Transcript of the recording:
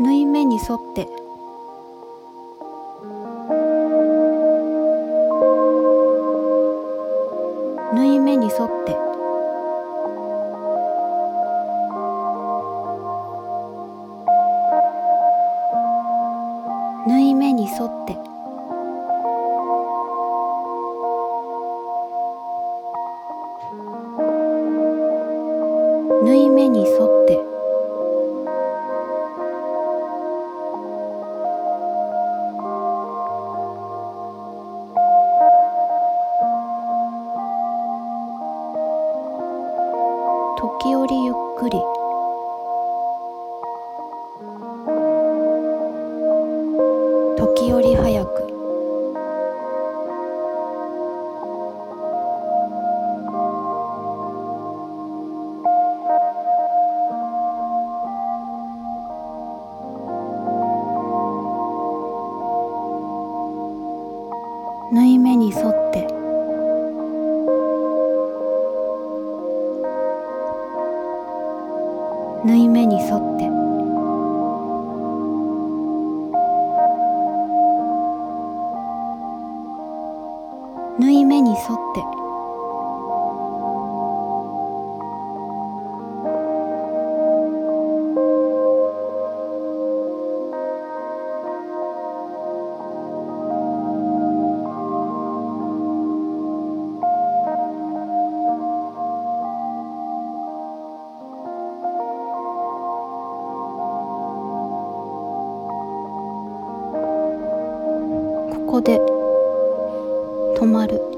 縫い目に沿って。縫い目に沿って。縫い目に沿って。縫い目に沿って。時折ゆっくり。時折早く。縫い目に沿って。縫い目に沿って。縫い目に沿って。ここで止まる。